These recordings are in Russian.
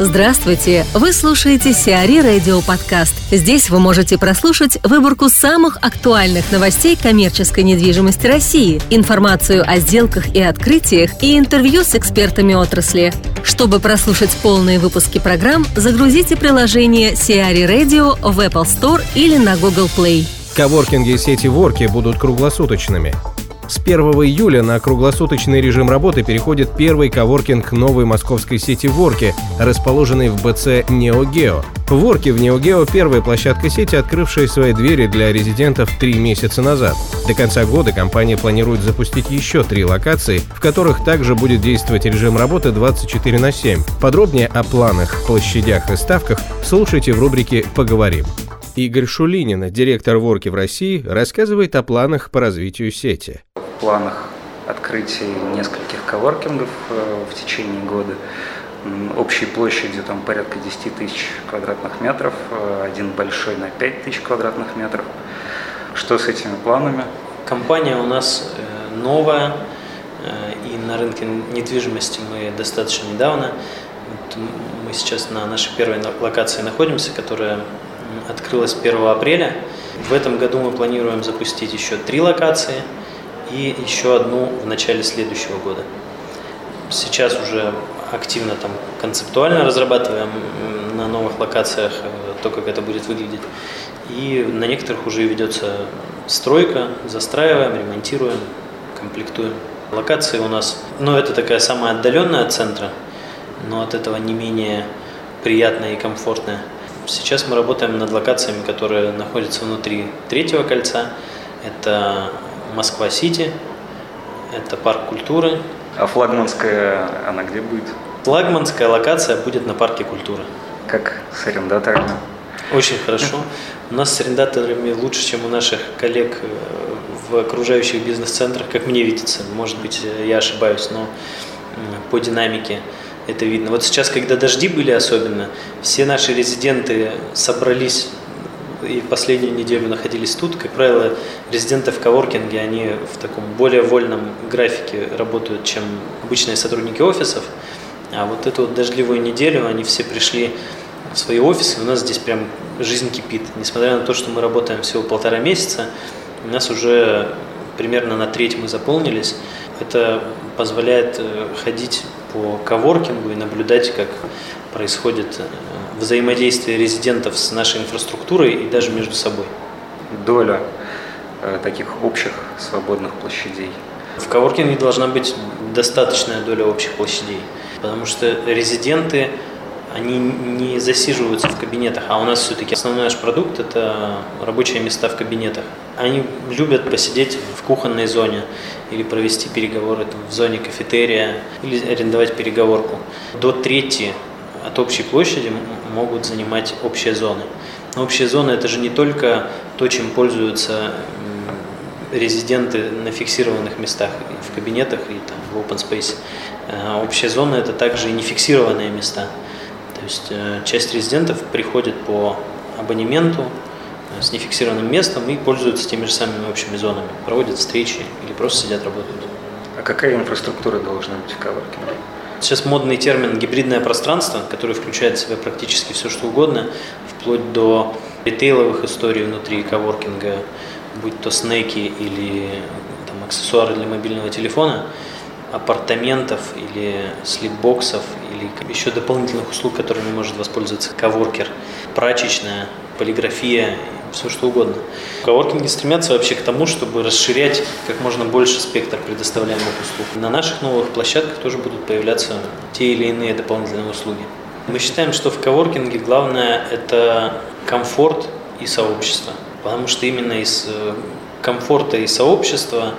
Здравствуйте! Вы слушаете Сиари Радио Подкаст. Здесь вы можете прослушать выборку самых актуальных новостей коммерческой недвижимости России, информацию о сделках и открытиях и интервью с экспертами отрасли. Чтобы прослушать полные выпуски программ, загрузите приложение Сиари Radio в Apple Store или на Google Play. Коворкинги сети Ворки будут круглосуточными. С 1 июля на круглосуточный режим работы переходит первый коворкинг новой московской сети Ворки, расположенный в БЦ «Неогео». Ворки в «Неогео» — первая площадка сети, открывшая свои двери для резидентов три месяца назад. До конца года компания планирует запустить еще три локации, в которых также будет действовать режим работы 24 на 7. Подробнее о планах, площадях и ставках слушайте в рубрике «Поговорим». Игорь Шулинин, директор Ворки в России, рассказывает о планах по развитию сети планах открытия нескольких коворкингов э, в течение года. Общей площадью там порядка 10 тысяч квадратных метров, э, один большой на 5 тысяч квадратных метров. Что с этими планами? Компания у нас э, новая, и на рынке недвижимости мы достаточно недавно. Мы сейчас на нашей первой локации находимся, которая открылась 1 апреля. В этом году мы планируем запустить еще три локации – и еще одну в начале следующего года. Сейчас уже активно там концептуально разрабатываем на новых локациях э, то, как это будет выглядеть. И на некоторых уже ведется стройка, застраиваем, ремонтируем, комплектуем. Локации у нас, ну это такая самая отдаленная от центра, но от этого не менее приятная и комфортная. Сейчас мы работаем над локациями, которые находятся внутри третьего кольца. Это Москва-Сити, это парк культуры. А флагманская, она где будет? Флагманская локация будет на парке культуры. Как с арендаторами? Очень хорошо. У нас с арендаторами лучше, чем у наших коллег э, в окружающих бизнес-центрах, как мне видится. Может быть, я ошибаюсь, но по динамике это видно. Вот сейчас, когда дожди были особенно, все наши резиденты собрались и последнюю неделю находились тут. Как правило, резиденты в коворкинге, они в таком более вольном графике работают, чем обычные сотрудники офисов. А вот эту вот дождливую неделю они все пришли в свои офисы, у нас здесь прям жизнь кипит. Несмотря на то, что мы работаем всего полтора месяца, у нас уже примерно на треть мы заполнились. Это позволяет э, ходить по коворкингу и наблюдать, как происходит э, взаимодействие резидентов с нашей инфраструктурой и даже между собой. Доля э, таких общих свободных площадей. В коворкинге должна быть достаточная доля общих площадей, потому что резиденты, они не засиживаются в кабинетах, а у нас все-таки основной наш продукт – это рабочие места в кабинетах. Они любят посидеть в кухонной зоне или провести переговоры в зоне кафетерия или арендовать переговорку. До трети от общей площади могут занимать общие зоны. Но общие зоны это же не только то, чем пользуются резиденты на фиксированных местах, в кабинетах и там, в open space. А общие зоны это также и нефиксированные места. То есть э, часть резидентов приходит по абонементу с нефиксированным местом и пользуются теми же самыми общими зонами, проводят встречи или просто сидят работают. А какая инфраструктура должна быть в коворкинге? Сейчас модный термин гибридное пространство, который включает в себя практически все, что угодно, вплоть до ритейловых историй внутри коворкинга, будь то снеки или там, аксессуары для мобильного телефона, апартаментов или слипбоксов или еще дополнительных услуг, которыми может воспользоваться коворкер, прачечная, полиграфия, все что угодно. Коворкинги стремятся вообще к тому, чтобы расширять как можно больше спектр предоставляемых услуг. На наших новых площадках тоже будут появляться те или иные дополнительные услуги. Мы считаем, что в коворкинге главное – это комфорт и сообщество. Потому что именно из э, комфорта и сообщества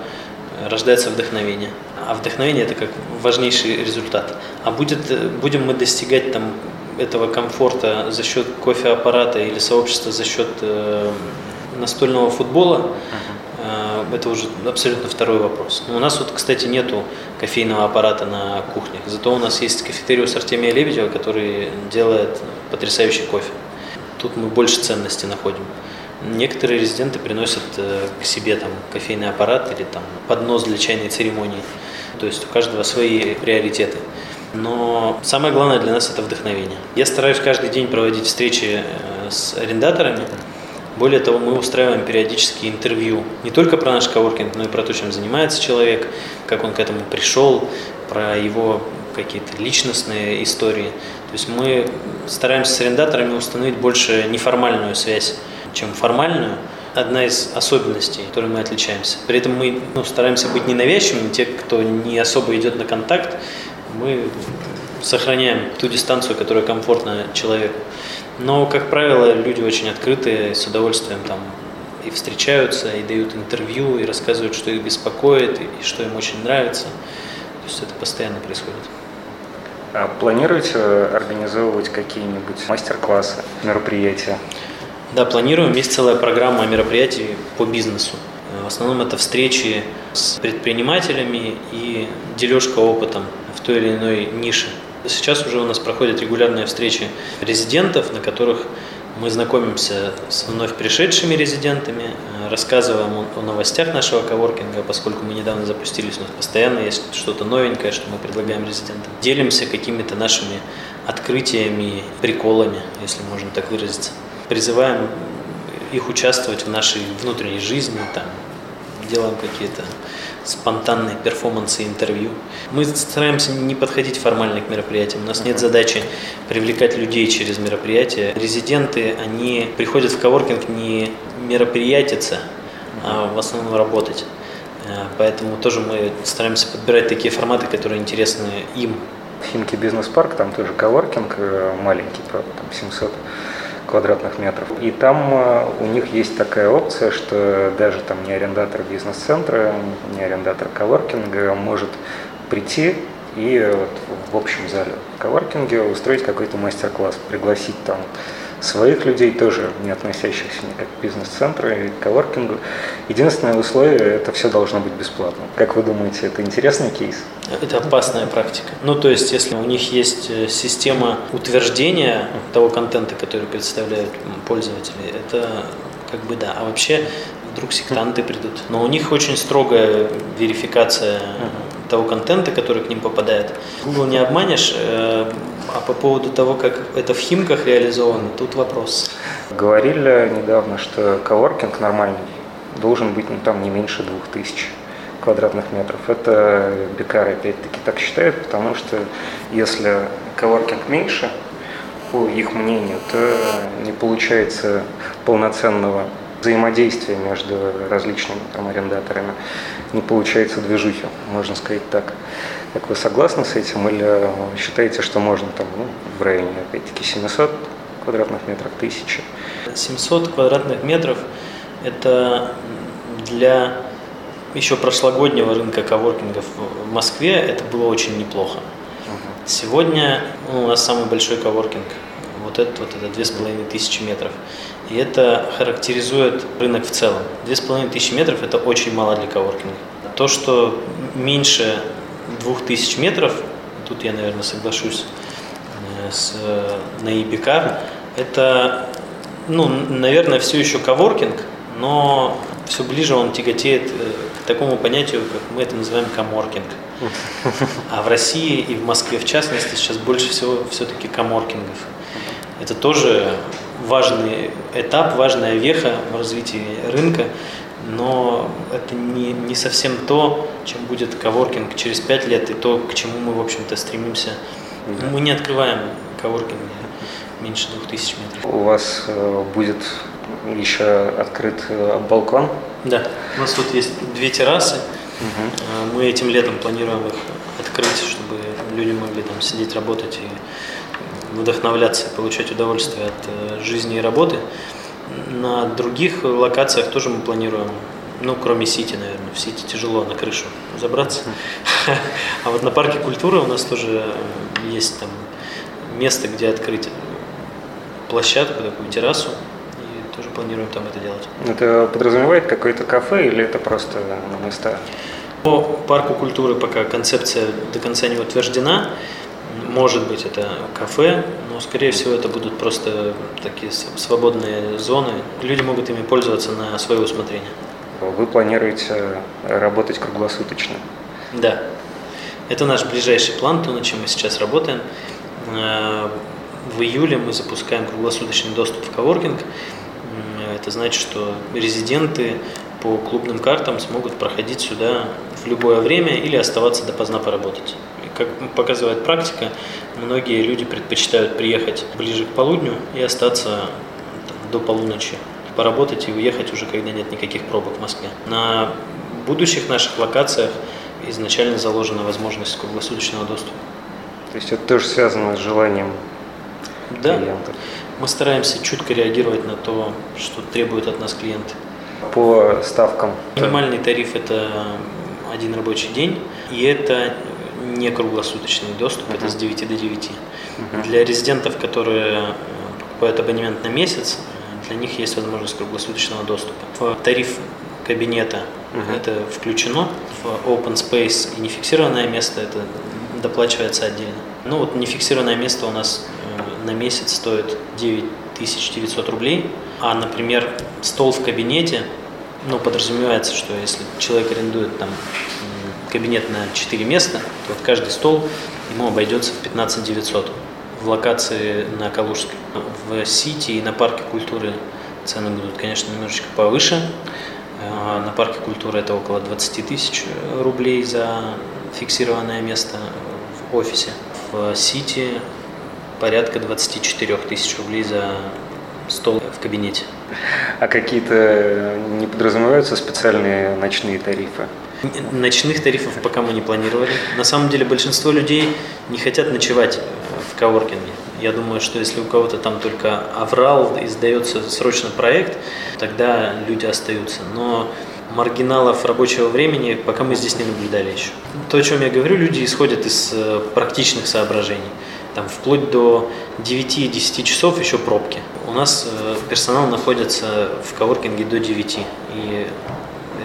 э, рождается вдохновение. А вдохновение – это как важнейший результат. А будет, э, будем мы достигать там этого комфорта за счет кофеаппарата или сообщества за счет э, настольного футбола, э, это уже абсолютно второй вопрос. Но у нас вот, кстати, нету кофейного аппарата на кухнях, зато у нас есть кафетериус Артемия Лебедева, который делает потрясающий кофе. Тут мы больше ценности находим. Некоторые резиденты приносят э, к себе там кофейный аппарат или там поднос для чайной церемонии. То есть у каждого свои приоритеты. Но самое главное для нас это вдохновение. Я стараюсь каждый день проводить встречи э, с арендаторами, более того, мы устраиваем периодически интервью не только про наш коворкинг, но и про то, чем занимается человек, как он к этому пришел, про его какие-то личностные истории. То есть мы стараемся с арендаторами установить больше неформальную связь, чем формальную. Одна из особенностей, которой мы отличаемся. При этом мы ну, стараемся быть ненавязчивыми. Те, кто не особо идет на контакт, мы сохраняем ту дистанцию, которая комфортна человеку. Но, как правило, люди очень открытые, с удовольствием там и встречаются, и дают интервью, и рассказывают, что их беспокоит, и что им очень нравится. То есть это постоянно происходит. А планируете организовывать какие-нибудь мастер-классы, мероприятия? Да, планируем. Есть целая программа мероприятий по бизнесу. В основном это встречи с предпринимателями и дележка опытом той или иной нише. Сейчас уже у нас проходят регулярные встречи резидентов, на которых мы знакомимся с вновь пришедшими резидентами, э, рассказываем о новостях нашего коворкинга, поскольку мы недавно запустились, у нас постоянно есть что-то новенькое, что мы предлагаем резидентам. Делимся какими-то нашими открытиями, приколами, если можно так выразиться. Призываем их участвовать в нашей внутренней жизни, там, делаем какие-то спонтанные перформансы, интервью. Мы стараемся не подходить формально к мероприятиям. У нас нет задачи привлекать людей через мероприятия. Резиденты, они приходят в коворкинг не мероприятиться, а в основном работать. Э, поэтому тоже мы стараемся подбирать такие форматы, которые интересны им. Химки бизнес-парк, там тоже коворкинг э, маленький, правда, там 700 квадратных метров. И там э, у них есть такая опция, что даже там не арендатор бизнес-центра, не арендатор коворкинга может прийти и вот в общем зале коворкинге устроить какой-то мастер-класс, пригласить там своих людей, тоже не относящихся никак к бизнес-центру и к коворкингу. Единственное условие – это все должно быть бесплатно. Как вы думаете, это интересный кейс? Это опасная практика. Ну, то есть, если у них есть э, система утверждения того контента, который представляют пользователи, это как бы да. А вообще вдруг сектанты придут. Но у них очень строгая верификация того контента, который к ним попадает. Google не обманешь, э, а по поводу того, как это в Химках реализовано, тут вопрос. Говорили недавно, что коворкинг нормальный должен быть ну, там не меньше двух тысяч квадратных метров. Это Бекар опять-таки так считает, потому что если коворкинг меньше, по их мнению, то не получается полноценного взаимодействия между различными там, арендаторами, не получается движухи, можно сказать так. Как вы согласны с этим или считаете, что можно там ну, в районе, опять-таки, 700 квадратных метров, 1000? 700 квадратных метров – это для еще прошлогоднего рынка коворкингов в Москве это было очень неплохо. Сегодня ну, у нас самый большой коворкинг. Вот этот вот это две с половиной тысячи метров. И это характеризует рынок в целом. Две с половиной тысячи метров – это очень мало для коворкинга. То, что меньше двух тысяч метров, тут я, наверное, соглашусь э, с Наибика, это, ну, наверное, все еще коворкинг, но все ближе он тяготеет э, к такому понятию, как мы это называем коморкинг. А в России и в Москве, в частности, сейчас больше всего все-таки коморкингов. Это тоже важный этап, важная веха в развитии рынка, но это не, не совсем то, чем будет коворкинг через пять лет и то, к чему мы, в общем-то, стремимся. Да. Мы не открываем коворкинг меньше двух тысяч метров. У вас э, будет еще открыт э, балкон? Да, у нас тут есть две террасы. Угу. Мы этим летом планируем их открыть, чтобы люди могли там сидеть, работать и вдохновляться, получать удовольствие от э, жизни и работы. На других локациях тоже мы планируем, ну, кроме Сити, наверное. В Сити тяжело на крышу забраться. А вот на парке культуры у нас тоже э, есть там место, где открыть площадку, такую террасу, и тоже планируем там это делать. Это подразумевает какое-то кафе или это просто места? По парку культуры пока концепция до конца не утверждена. Может быть, это кафе, но, скорее всего, это будут просто такие свободные зоны. Люди могут ими пользоваться на свое усмотрение. Вы планируете работать круглосуточно? Да. Это наш ближайший план, то, над чем мы сейчас работаем. Э, в июле мы запускаем круглосуточный доступ в коворкинг. Это значит, что резиденты по клубным картам смогут проходить сюда в любое время или оставаться допоздна поработать. Как показывает практика, многие люди предпочитают приехать ближе к полудню и остаться там, до полуночи, поработать и уехать уже, когда нет никаких пробок в Москве. На будущих наших локациях изначально заложена возможность круглосуточного доступа. То есть это тоже связано с желанием да. клиентов? Мы стараемся чутко реагировать на то, что требуют от нас клиенты. По ставкам? Минимальный тариф – это один рабочий день, и это не круглосуточный доступ, uh-huh. это с 9 до 9. Uh-huh. Для резидентов, которые э, покупают абонемент на месяц, для них есть возможность круглосуточного доступа. В тариф кабинета uh-huh. это включено, в open space и нефиксированное место это доплачивается отдельно. Ну вот нефиксированное место у нас э, на месяц стоит 9900 рублей, а, например, стол в кабинете, ну, подразумевается, что если человек арендует там кабинет на 4 места, вот каждый стол ему обойдется в 15 900 в локации на Калужской. В Сити и на Парке культуры цены будут, конечно, немножечко повыше. А, на Парке культуры это около 20 тысяч рублей за фиксированное место в офисе. В Сити порядка 24 тысяч рублей за стол в кабинете. А какие-то не подразумеваются специальные ночные тарифы? Ночных тарифов пока мы не планировали. На самом деле большинство людей не хотят ночевать в коворкинге. Я думаю, что если у кого-то там только аврал и сдается срочно проект, тогда люди остаются. Но маргиналов рабочего времени пока мы здесь не наблюдали еще. То, о чем я говорю, люди исходят из э, практичных соображений. Там вплоть до 9-10 часов еще пробки. У нас э, персонал находится в коворкинге до 9. И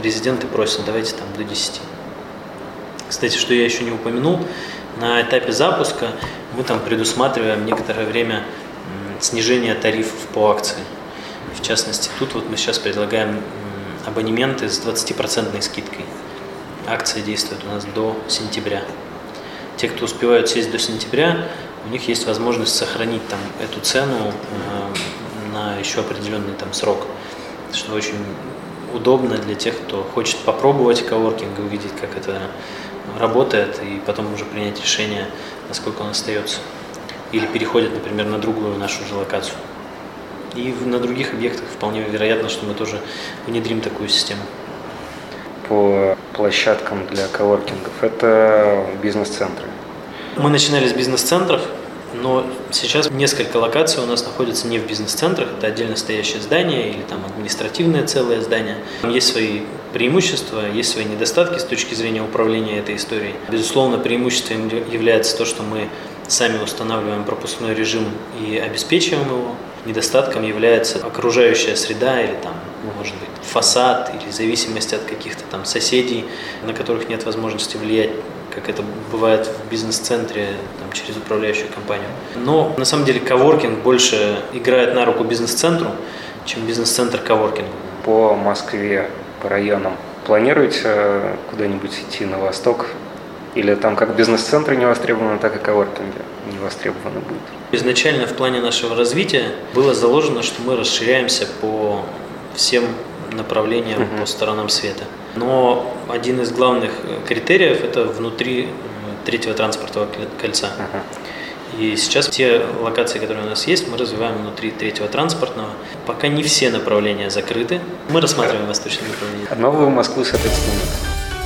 резиденты просят, давайте там до 10. Кстати, что я еще не упомянул, на этапе запуска мы там предусматриваем некоторое время снижение тарифов по акции. В частности, тут вот мы сейчас предлагаем абонементы с 20% скидкой. Акция действует у нас до сентября. Те, кто успевают сесть до сентября, у них есть возможность сохранить там эту цену на еще определенный там срок, что очень удобно для тех, кто хочет попробовать коворкинг и увидеть, как это работает, и потом уже принять решение, насколько он остается. Или переходит, например, на другую нашу же локацию. И на других объектах вполне вероятно, что мы тоже внедрим такую систему. По площадкам для коворкингов это бизнес-центры. Мы начинали с бизнес-центров, но сейчас несколько локаций у нас находятся не в бизнес-центрах, это отдельно стоящее здание или там административное целое здание. Есть свои преимущества, есть свои недостатки с точки зрения управления этой историей. Безусловно, преимуществом является то, что мы сами устанавливаем пропускной режим и обеспечиваем его. Недостатком является окружающая среда или там, может быть, фасад или зависимость от каких-то там соседей, на которых нет возможности влиять как это бывает в бизнес-центре там, через управляющую компанию. Но на самом деле коворкинг больше играет на руку бизнес-центру, чем бизнес-центр коворкингу. По Москве, по районам планируете куда-нибудь идти на восток? Или там как бизнес-центры не востребованы, так и коворкинги не востребованы будут? Изначально в плане нашего развития было заложено, что мы расширяемся по всем направлениям, uh-huh. по сторонам света. Но один из главных э, критериев – это внутри третьего транспортного кольца. Uh-huh. И сейчас те локации, которые у нас есть, мы развиваем внутри третьего транспортного. Пока не все направления закрыты. Мы рассматриваем восточные направления. Новую Москву, соответственно, нет.